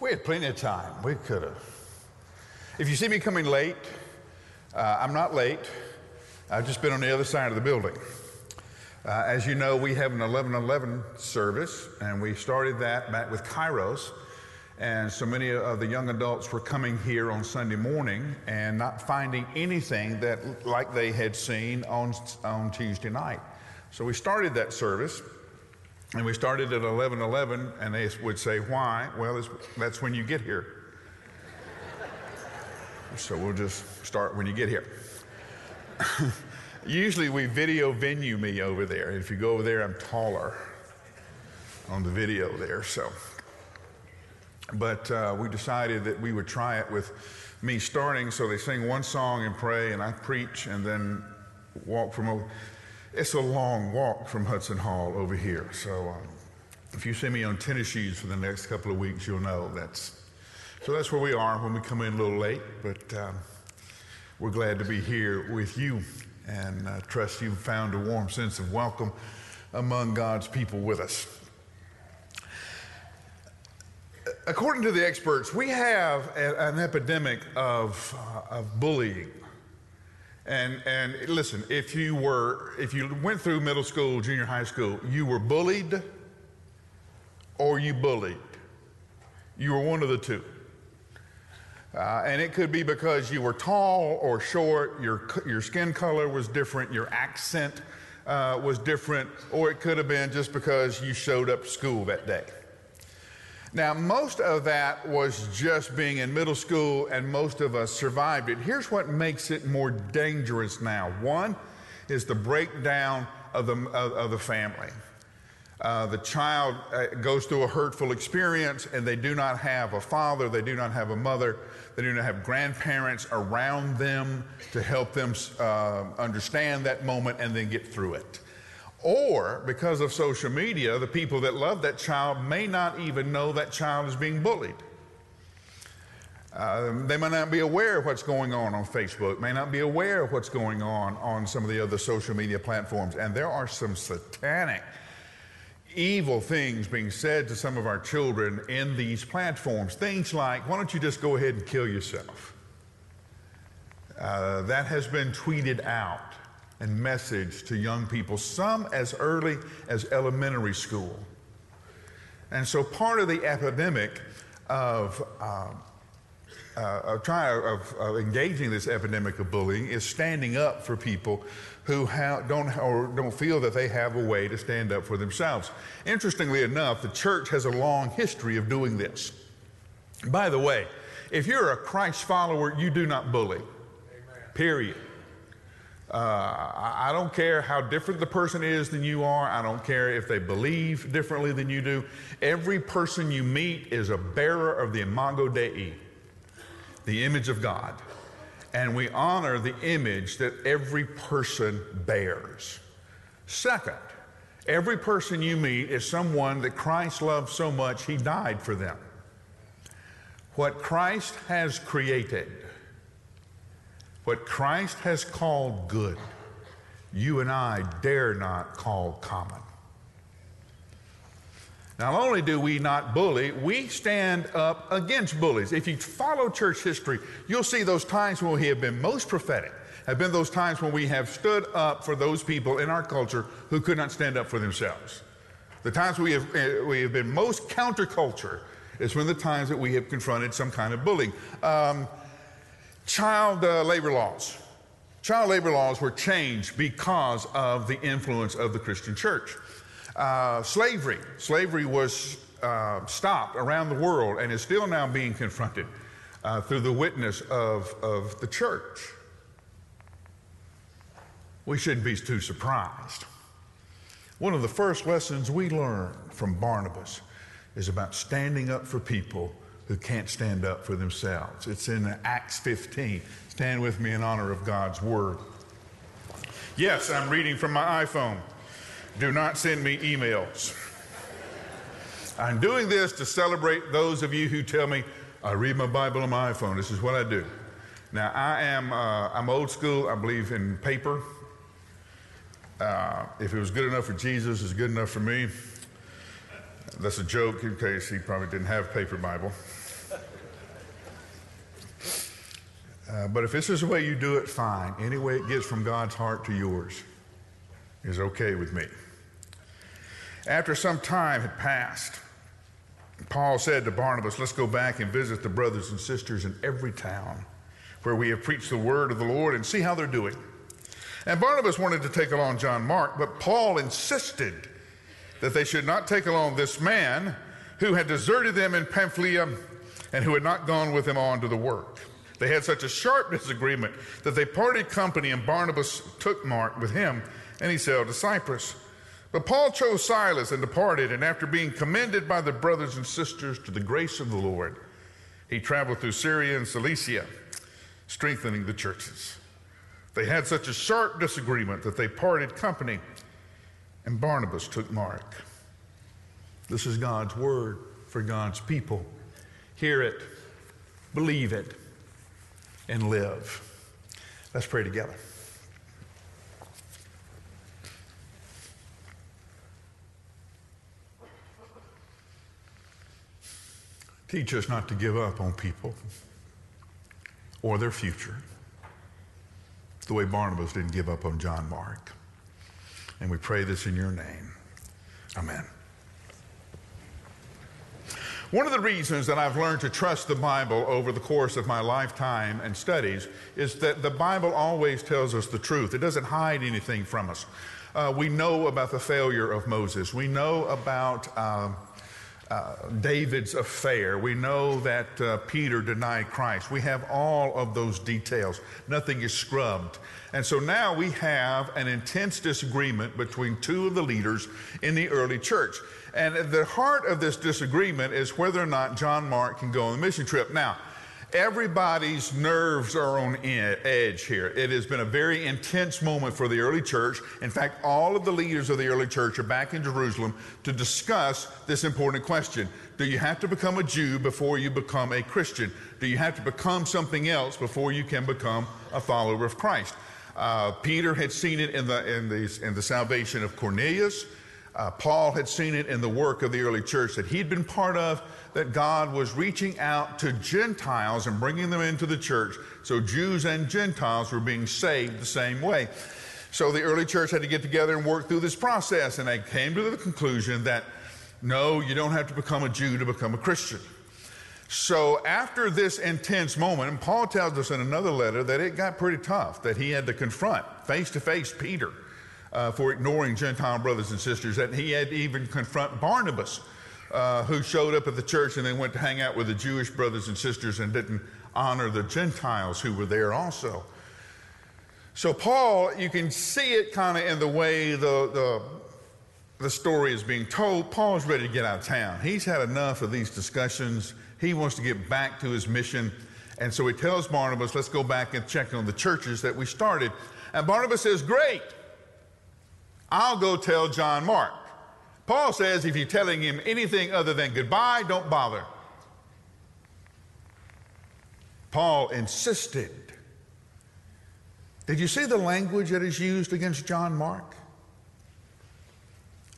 We had plenty of time. We could have. If you see me coming late, uh, I'm not late. I've just been on the other side of the building. Uh, as you know, we have an 1111 service, and we started that back with Kairos. And so many of the young adults were coming here on Sunday morning and not finding anything that like they had seen on, on Tuesday night. So we started that service, and we started at 11:11, and they would say, "Why?" Well, that's when you get here. so we'll just start when you get here. Usually we video venue me over there. If you go over there, I'm taller on the video there. So, but uh, we decided that we would try it with me starting. So they sing one song and pray, and I preach, and then walk from over. It's a long walk from Hudson Hall over here. So um, if you see me on tennis shoes for the next couple of weeks, you'll know that's. So that's where we are when we come in a little late, but um, we're glad to be here with you and uh, trust you've found a warm sense of welcome among God's people with us. According to the experts, we have a, an epidemic of, uh, of bullying and, and listen, if you were, if you went through middle school, junior high school, you were bullied or you bullied. You were one of the two. Uh, and it could be because you were tall or short, your, your skin color was different, your accent uh, was different, or it could have been just because you showed up school that day. Now, most of that was just being in middle school, and most of us survived it. Here's what makes it more dangerous now one is the breakdown of the, of, of the family. Uh, the child uh, goes through a hurtful experience, and they do not have a father, they do not have a mother, they do not have grandparents around them to help them uh, understand that moment and then get through it. Or because of social media, the people that love that child may not even know that child is being bullied. Uh, they may not be aware of what's going on on Facebook, may not be aware of what's going on on some of the other social media platforms. And there are some satanic, evil things being said to some of our children in these platforms. Things like, why don't you just go ahead and kill yourself? Uh, that has been tweeted out and message to young people, some as early as elementary school. And so part of the epidemic of, uh, uh, of, trying, of, of, engaging this epidemic of bullying is standing up for people who don't, or don't feel that they have a way to stand up for themselves. Interestingly enough, the church has a long history of doing this. By the way, if you're a Christ follower, you do not bully. Amen. Period. Uh, I don't care how different the person is than you are. I don't care if they believe differently than you do. Every person you meet is a bearer of the imago Dei, the image of God. And we honor the image that every person bears. Second, every person you meet is someone that Christ loved so much, he died for them. What Christ has created what Christ has called good, you and I dare not call common. Not only do we not bully, we stand up against bullies. If you follow church history, you'll see those times when we have been most prophetic, have been those times when we have stood up for those people in our culture who could not stand up for themselves. The times we have, eh, we have been most counterculture is when the times that we have confronted some kind of bullying. Um, child uh, labor laws. Child labor laws were changed because of the influence of the Christian church. Uh, slavery. Slavery was uh, stopped around the world and is still now being confronted uh, through the witness of, of the church. We shouldn't be too surprised. One of the first lessons we learn from Barnabas is about standing up for people who can't stand up for themselves. It's in Acts 15. Stand with me in honor of God's word. Yes, I'm reading from my iPhone. Do not send me emails. I'm doing this to celebrate those of you who tell me, I read my Bible on my iPhone. This is what I do. Now, I am uh, I'm old school. I believe in paper. Uh, if it was good enough for Jesus, it's good enough for me. That's a joke in case he probably didn't have paper Bible. Uh, but if this is the way you do it, fine. Any way it gets from God's heart to yours is okay with me. After some time had passed, Paul said to Barnabas, Let's go back and visit the brothers and sisters in every town where we have preached the word of the Lord and see how they're doing. And Barnabas wanted to take along John Mark, but Paul insisted that they should not take along this man who had deserted them in Pamphylia and who had not gone with him on to the work. They had such a sharp disagreement that they parted company, and Barnabas took Mark with him, and he sailed to Cyprus. But Paul chose Silas and departed, and after being commended by the brothers and sisters to the grace of the Lord, he traveled through Syria and Cilicia, strengthening the churches. They had such a sharp disagreement that they parted company, and Barnabas took Mark. This is God's word for God's people. Hear it, believe it, and live. Let's pray together. Teach us not to give up on people or their future the way Barnabas didn't give up on John Mark. And we pray this in your name. Amen. One of the reasons that I've learned to trust the Bible over the course of my lifetime and studies is that the Bible always tells us the truth. It doesn't hide anything from us. Uh, we know about the failure of Moses. We know about uh, uh, David's affair. We know that uh, Peter denied Christ. We have all of those details. Nothing is scrubbed. And so now we have an intense disagreement between two of the leaders in the early church. And the heart of this disagreement is whether or not John Mark can go on the mission trip. Now, everybody's nerves are on edge here. It has been a very intense moment for the early church. In fact, all of the leaders of the early church are back in Jerusalem to discuss this important question Do you have to become a Jew before you become a Christian? Do you have to become something else before you can become a follower of Christ? Uh, Peter had seen it in the, in, the, in the salvation of Cornelius. Uh, Paul had seen it in the work of the early church that he'd been part of, that God was reaching out to Gentiles and bringing them into the church. So Jews and Gentiles were being saved the same way. So the early church had to get together and work through this process, and they came to the conclusion that no, you don't have to become a Jew to become a Christian. So after this intense moment, and Paul tells us in another letter that it got pretty tough, that he had to confront face to face Peter uh, for ignoring Gentile brothers and sisters, that he had to even confront Barnabas, uh, who showed up at the church and then went to hang out with the Jewish brothers and sisters and didn't honor the Gentiles who were there also. So, Paul, you can see it kind of in the way the, the, the story is being told. Paul's ready to get out of town. He's had enough of these discussions. He wants to get back to his mission. And so he tells Barnabas, let's go back and check on the churches that we started. And Barnabas says, Great. I'll go tell John Mark. Paul says if you're telling him anything other than goodbye, don't bother. Paul insisted. Did you see the language that is used against John Mark?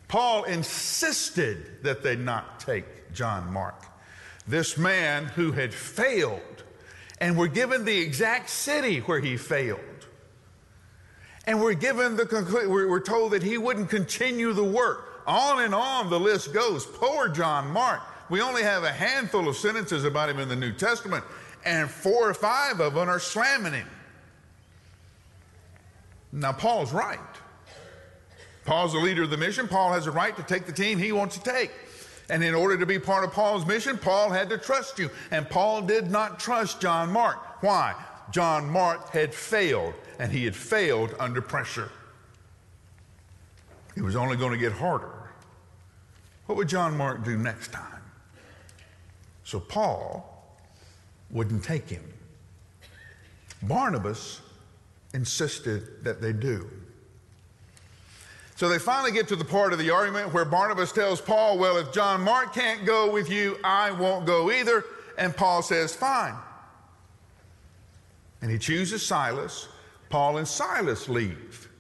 Paul insisted that they not take John Mark. This man who had failed and were given the exact city where he failed. And we're given the conclusion, we're told that he wouldn't continue the work. On and on the list goes. Poor John Mark. We only have a handful of sentences about him in the New Testament, and four or five of them are slamming him. Now, Paul's right. Paul's the leader of the mission. Paul has a right to take the team he wants to take. And in order to be part of Paul's mission, Paul had to trust you. And Paul did not trust John Mark. Why? John Mark had failed and he had failed under pressure. It was only going to get harder. What would John Mark do next time? So Paul wouldn't take him. Barnabas insisted that they do. So they finally get to the part of the argument where Barnabas tells Paul, Well, if John Mark can't go with you, I won't go either. And Paul says, Fine. And he chooses Silas Paul and Silas leave.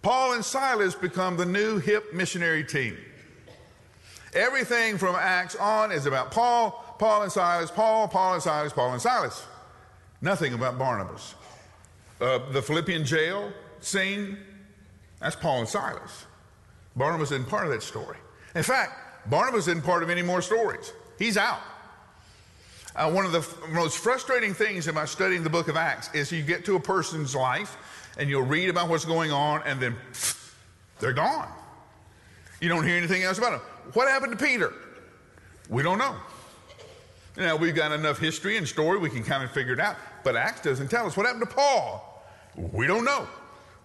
Paul and Silas become the new hip missionary team. Everything from Acts on is about Paul, Paul and Silas, Paul, Paul and Silas, Paul and Silas. Nothing about Barnabas. Uh, the Philippian jail scene, that's Paul and Silas. Barnabas isn't part of that story. In fact, Barnabas isn't part of any more stories. He's out. Uh, one of the f- most frustrating things about studying the book of Acts is you get to a person's life and you'll read about what's going on and then pff, they're gone. You don't hear anything else about them. What happened to Peter? We don't know. Now, we've got enough history and story, we can kind of figure it out, but Acts doesn't tell us. What happened to Paul? We don't know.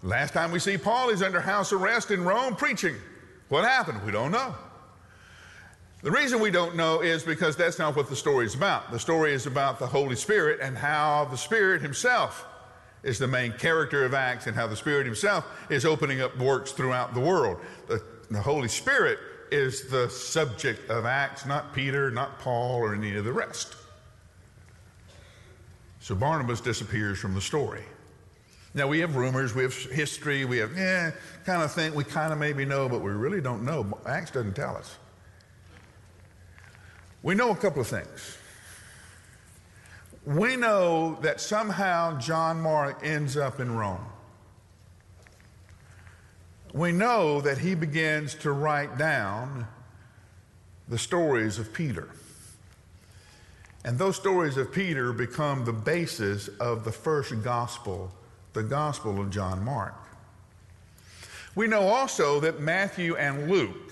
Last time we see Paul, he's under house arrest in Rome preaching. What happened? We don't know. The reason we don't know is because that's not what the story is about. The story is about the Holy Spirit and how the Spirit Himself is the main character of Acts and how the Spirit Himself is opening up works throughout the world. The, the Holy Spirit is the subject of Acts, not Peter, not Paul, or any of the rest. So Barnabas disappears from the story. Now we have rumors, we have history, we have, yeah, kind of think we kind of maybe know, but we really don't know. Acts doesn't tell us. We know a couple of things. We know that somehow John Mark ends up in Rome. We know that he begins to write down the stories of Peter. And those stories of Peter become the basis of the first gospel, the gospel of John Mark. We know also that Matthew and Luke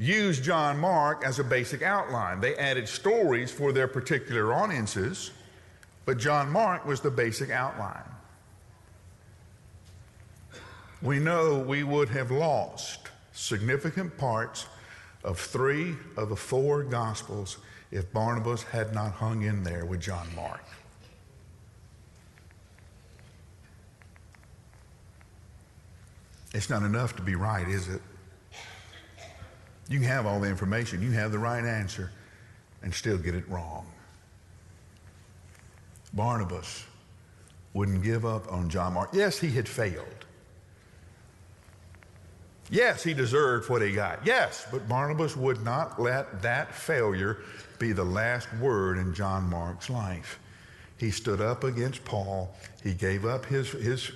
used John Mark as a basic outline. They added stories for their particular audiences, but John Mark was the basic outline. We know we would have lost significant parts of three of the four Gospels if Barnabas had not hung in there with John Mark. It's not enough to be right, is it? You can have all the information, you have the right answer, and still get it wrong. Barnabas wouldn't give up on John Mark. Yes, he had failed. Yes, he deserved what he got. Yes, but Barnabas would not let that failure be the last word in John Mark's life. He stood up against Paul. He gave up his, his,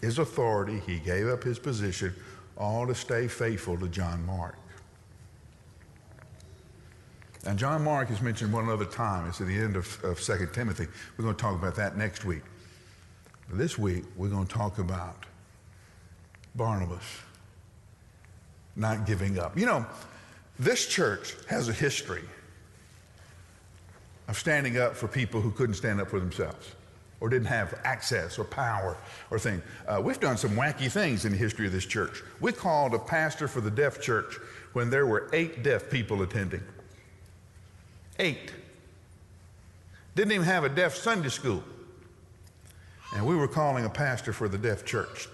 his authority. He gave up his position, all to stay faithful to John Mark. And John Mark is mentioned one other time. It's at the end of, of 2 Timothy. We're going to talk about that next week. This week, we're going to talk about Barnabas not giving up. You know, this church has a history of standing up for people who couldn't stand up for themselves or didn't have access or power or things. Uh, we've done some wacky things in the history of this church. We called a pastor for the deaf church when there were eight deaf people attending. Eight. Didn't even have a deaf Sunday school. And we were calling a pastor for the deaf church.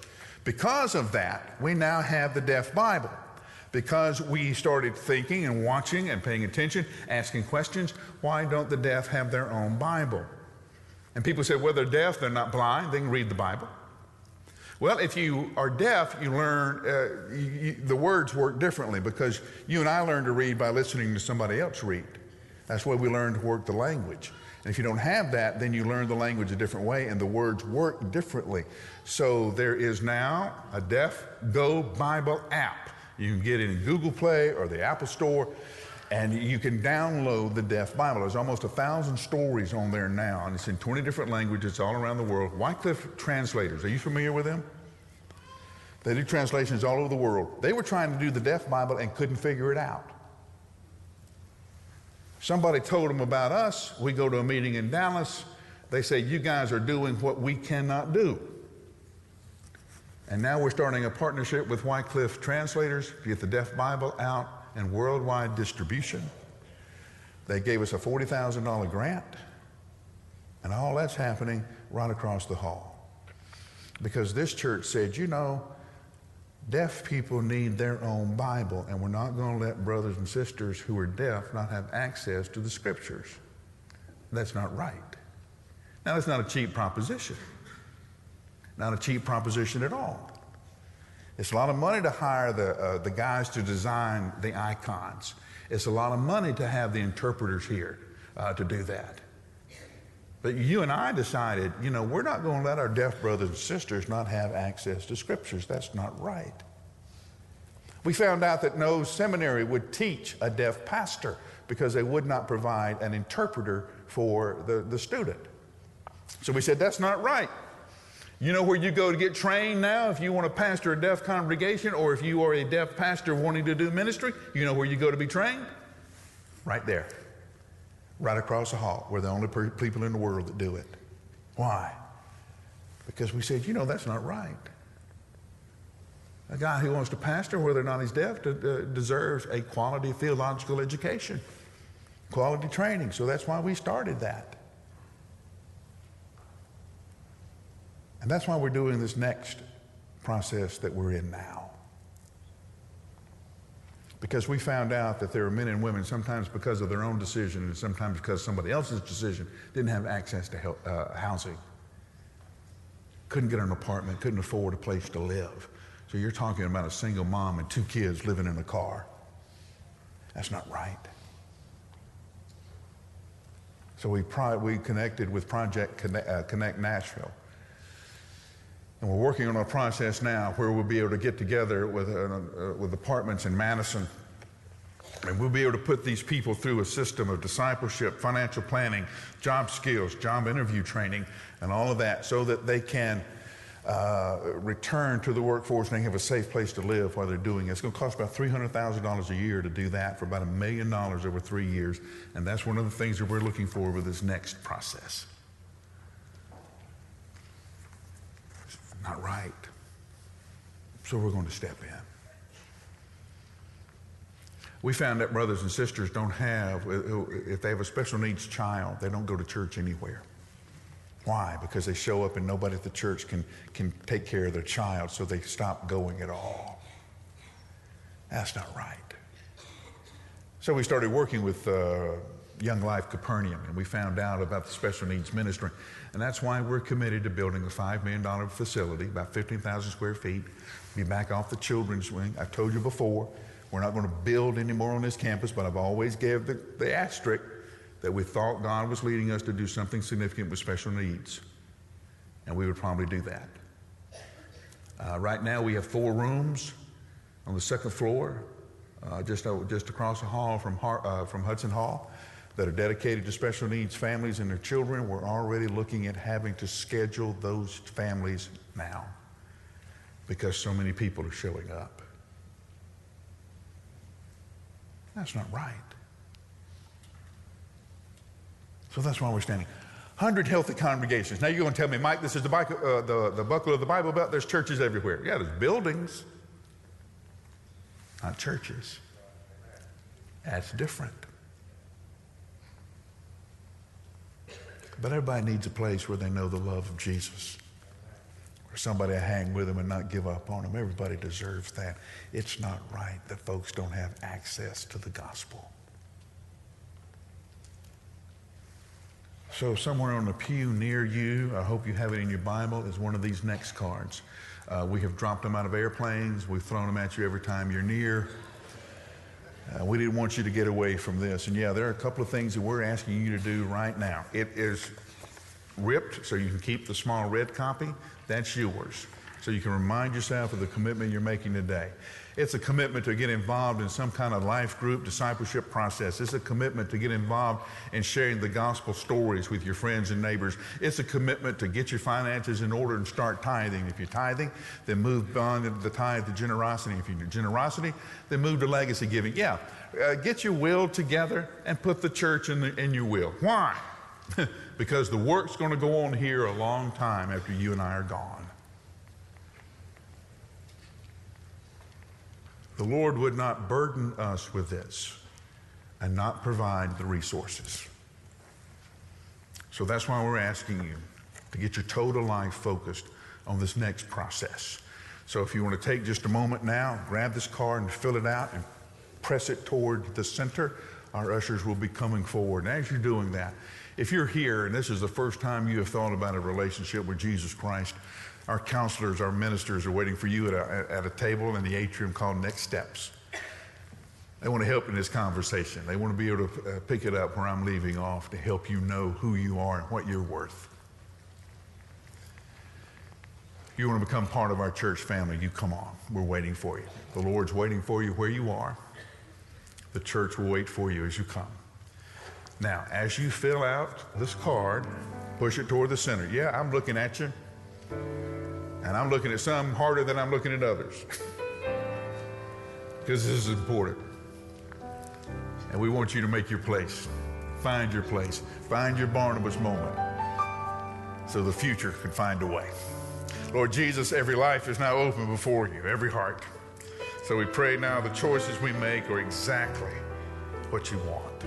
Because of that, we now have the deaf Bible. Because we started thinking and watching and paying attention, asking questions, why don't the deaf have their own Bible? And people say, well, they're deaf, they're not blind, they can read the Bible. Well, if you are deaf, you learn, uh, you, you, the words work differently because you and I learn to read by listening to somebody else read. That's why we learn to work the language. And if you don't have that, then you learn the language a different way and the words work differently. So there is now a Deaf Go Bible app. You can get it in Google Play or the Apple Store, and you can download the Deaf Bible. There's almost a thousand stories on there now, and it's in 20 different languages all around the world. Wycliffe Translators, are you familiar with them? They do translations all over the world. They were trying to do the Deaf Bible and couldn't figure it out. Somebody told them about us. We go to a meeting in Dallas. They say, You guys are doing what we cannot do. And now we're starting a partnership with Wycliffe Translators to get the Deaf Bible out and worldwide distribution. They gave us a $40,000 grant, and all that's happening right across the hall. Because this church said, you know, Deaf people need their own Bible, and we're not going to let brothers and sisters who are deaf not have access to the scriptures. That's not right. Now, that's not a cheap proposition. Not a cheap proposition at all. It's a lot of money to hire the, uh, the guys to design the icons. It's a lot of money to have the interpreters here uh, to do that. But you and I decided, you know, we're not going to let our deaf brothers and sisters not have access to scriptures. That's not right. We found out that no seminary would teach a deaf pastor because they would not provide an interpreter for the, the student. So we said, that's not right. You know where you go to get trained now if you want to pastor a deaf congregation or if you are a deaf pastor wanting to do ministry? You know where you go to be trained? Right there. Right across the hall. We're the only people in the world that do it. Why? Because we said, you know, that's not right. A guy who wants to pastor, whether or not he's deaf, deserves a quality theological education, quality training. So that's why we started that. And that's why we're doing this next process that we're in now. Because we found out that there are men and women, sometimes because of their own decision and sometimes because somebody else's decision, didn't have access to help, uh, housing, couldn't get an apartment, couldn't afford a place to live. So you're talking about a single mom and two kids living in a car. That's not right. So we, we connected with Project Connect, uh, Connect Nashville. And we're working on a process now where we'll be able to get together with, uh, uh, with apartments in Madison. And we'll be able to put these people through a system of discipleship, financial planning, job skills, job interview training, and all of that so that they can uh, return to the workforce and they have a safe place to live while they're doing it. It's going to cost about $300,000 a year to do that for about a million dollars over three years. And that's one of the things that we're looking for with this next process. Not right. So we're going to step in. We found that brothers and sisters don't have, if they have a special needs child, they don't go to church anywhere. Why? Because they show up and nobody at the church can, can take care of their child, so they stop going at all. That's not right. So we started working with uh, Young Life Capernaum, and we found out about the special needs ministry. And that's why we're committed to building a $5 million facility, about 15,000 square feet, be back off the children's wing. I've told you before, we're not going to build anymore on this campus, but I've always gave the, the asterisk that we thought God was leading us to do something significant with special needs. And we would probably do that. Uh, right now, we have four rooms on the second floor, uh, just, uh, just across the hall from, uh, from Hudson Hall, that are dedicated to special needs families and their children. We're already looking at having to schedule those families now because so many people are showing up. That's not right. So that's why we're standing. 100 healthy congregations. Now you're going to tell me, Mike, this is the, uh, the, the buckle of the Bible Belt. There's churches everywhere. Yeah, there's buildings, not churches. That's different. But everybody needs a place where they know the love of Jesus, where somebody to hang with them and not give up on them. Everybody deserves that. It's not right that folks don't have access to the gospel. So, somewhere on the pew near you, I hope you have it in your Bible, is one of these next cards. Uh, we have dropped them out of airplanes. We've thrown them at you every time you're near. Uh, we didn't want you to get away from this. And yeah, there are a couple of things that we're asking you to do right now. It is ripped so you can keep the small red copy. That's yours. So you can remind yourself of the commitment you're making today. It's a commitment to get involved in some kind of life group discipleship process. It's a commitment to get involved in sharing the gospel stories with your friends and neighbors. It's a commitment to get your finances in order and start tithing. If you're tithing, then move beyond the tithe to generosity. If you're generosity, then move to legacy giving. Yeah, uh, get your will together and put the church in, the, in your will. Why? because the work's going to go on here a long time after you and I are gone. The Lord would not burden us with this and not provide the resources. So that's why we're asking you to get your total life focused on this next process. So if you want to take just a moment now, grab this card and fill it out and press it toward the center, our ushers will be coming forward. And as you're doing that, if you're here and this is the first time you have thought about a relationship with Jesus Christ, our counselors, our ministers are waiting for you at a, at a table in the atrium called Next Steps. They want to help in this conversation. They want to be able to uh, pick it up where I'm leaving off to help you know who you are and what you're worth. If you want to become part of our church family, you come on. We're waiting for you. The Lord's waiting for you where you are. The church will wait for you as you come. Now, as you fill out this card, push it toward the center. Yeah, I'm looking at you. And I'm looking at some harder than I'm looking at others. Because this is important. And we want you to make your place. Find your place. Find your Barnabas moment so the future can find a way. Lord Jesus, every life is now open before you, every heart. So we pray now the choices we make are exactly what you want.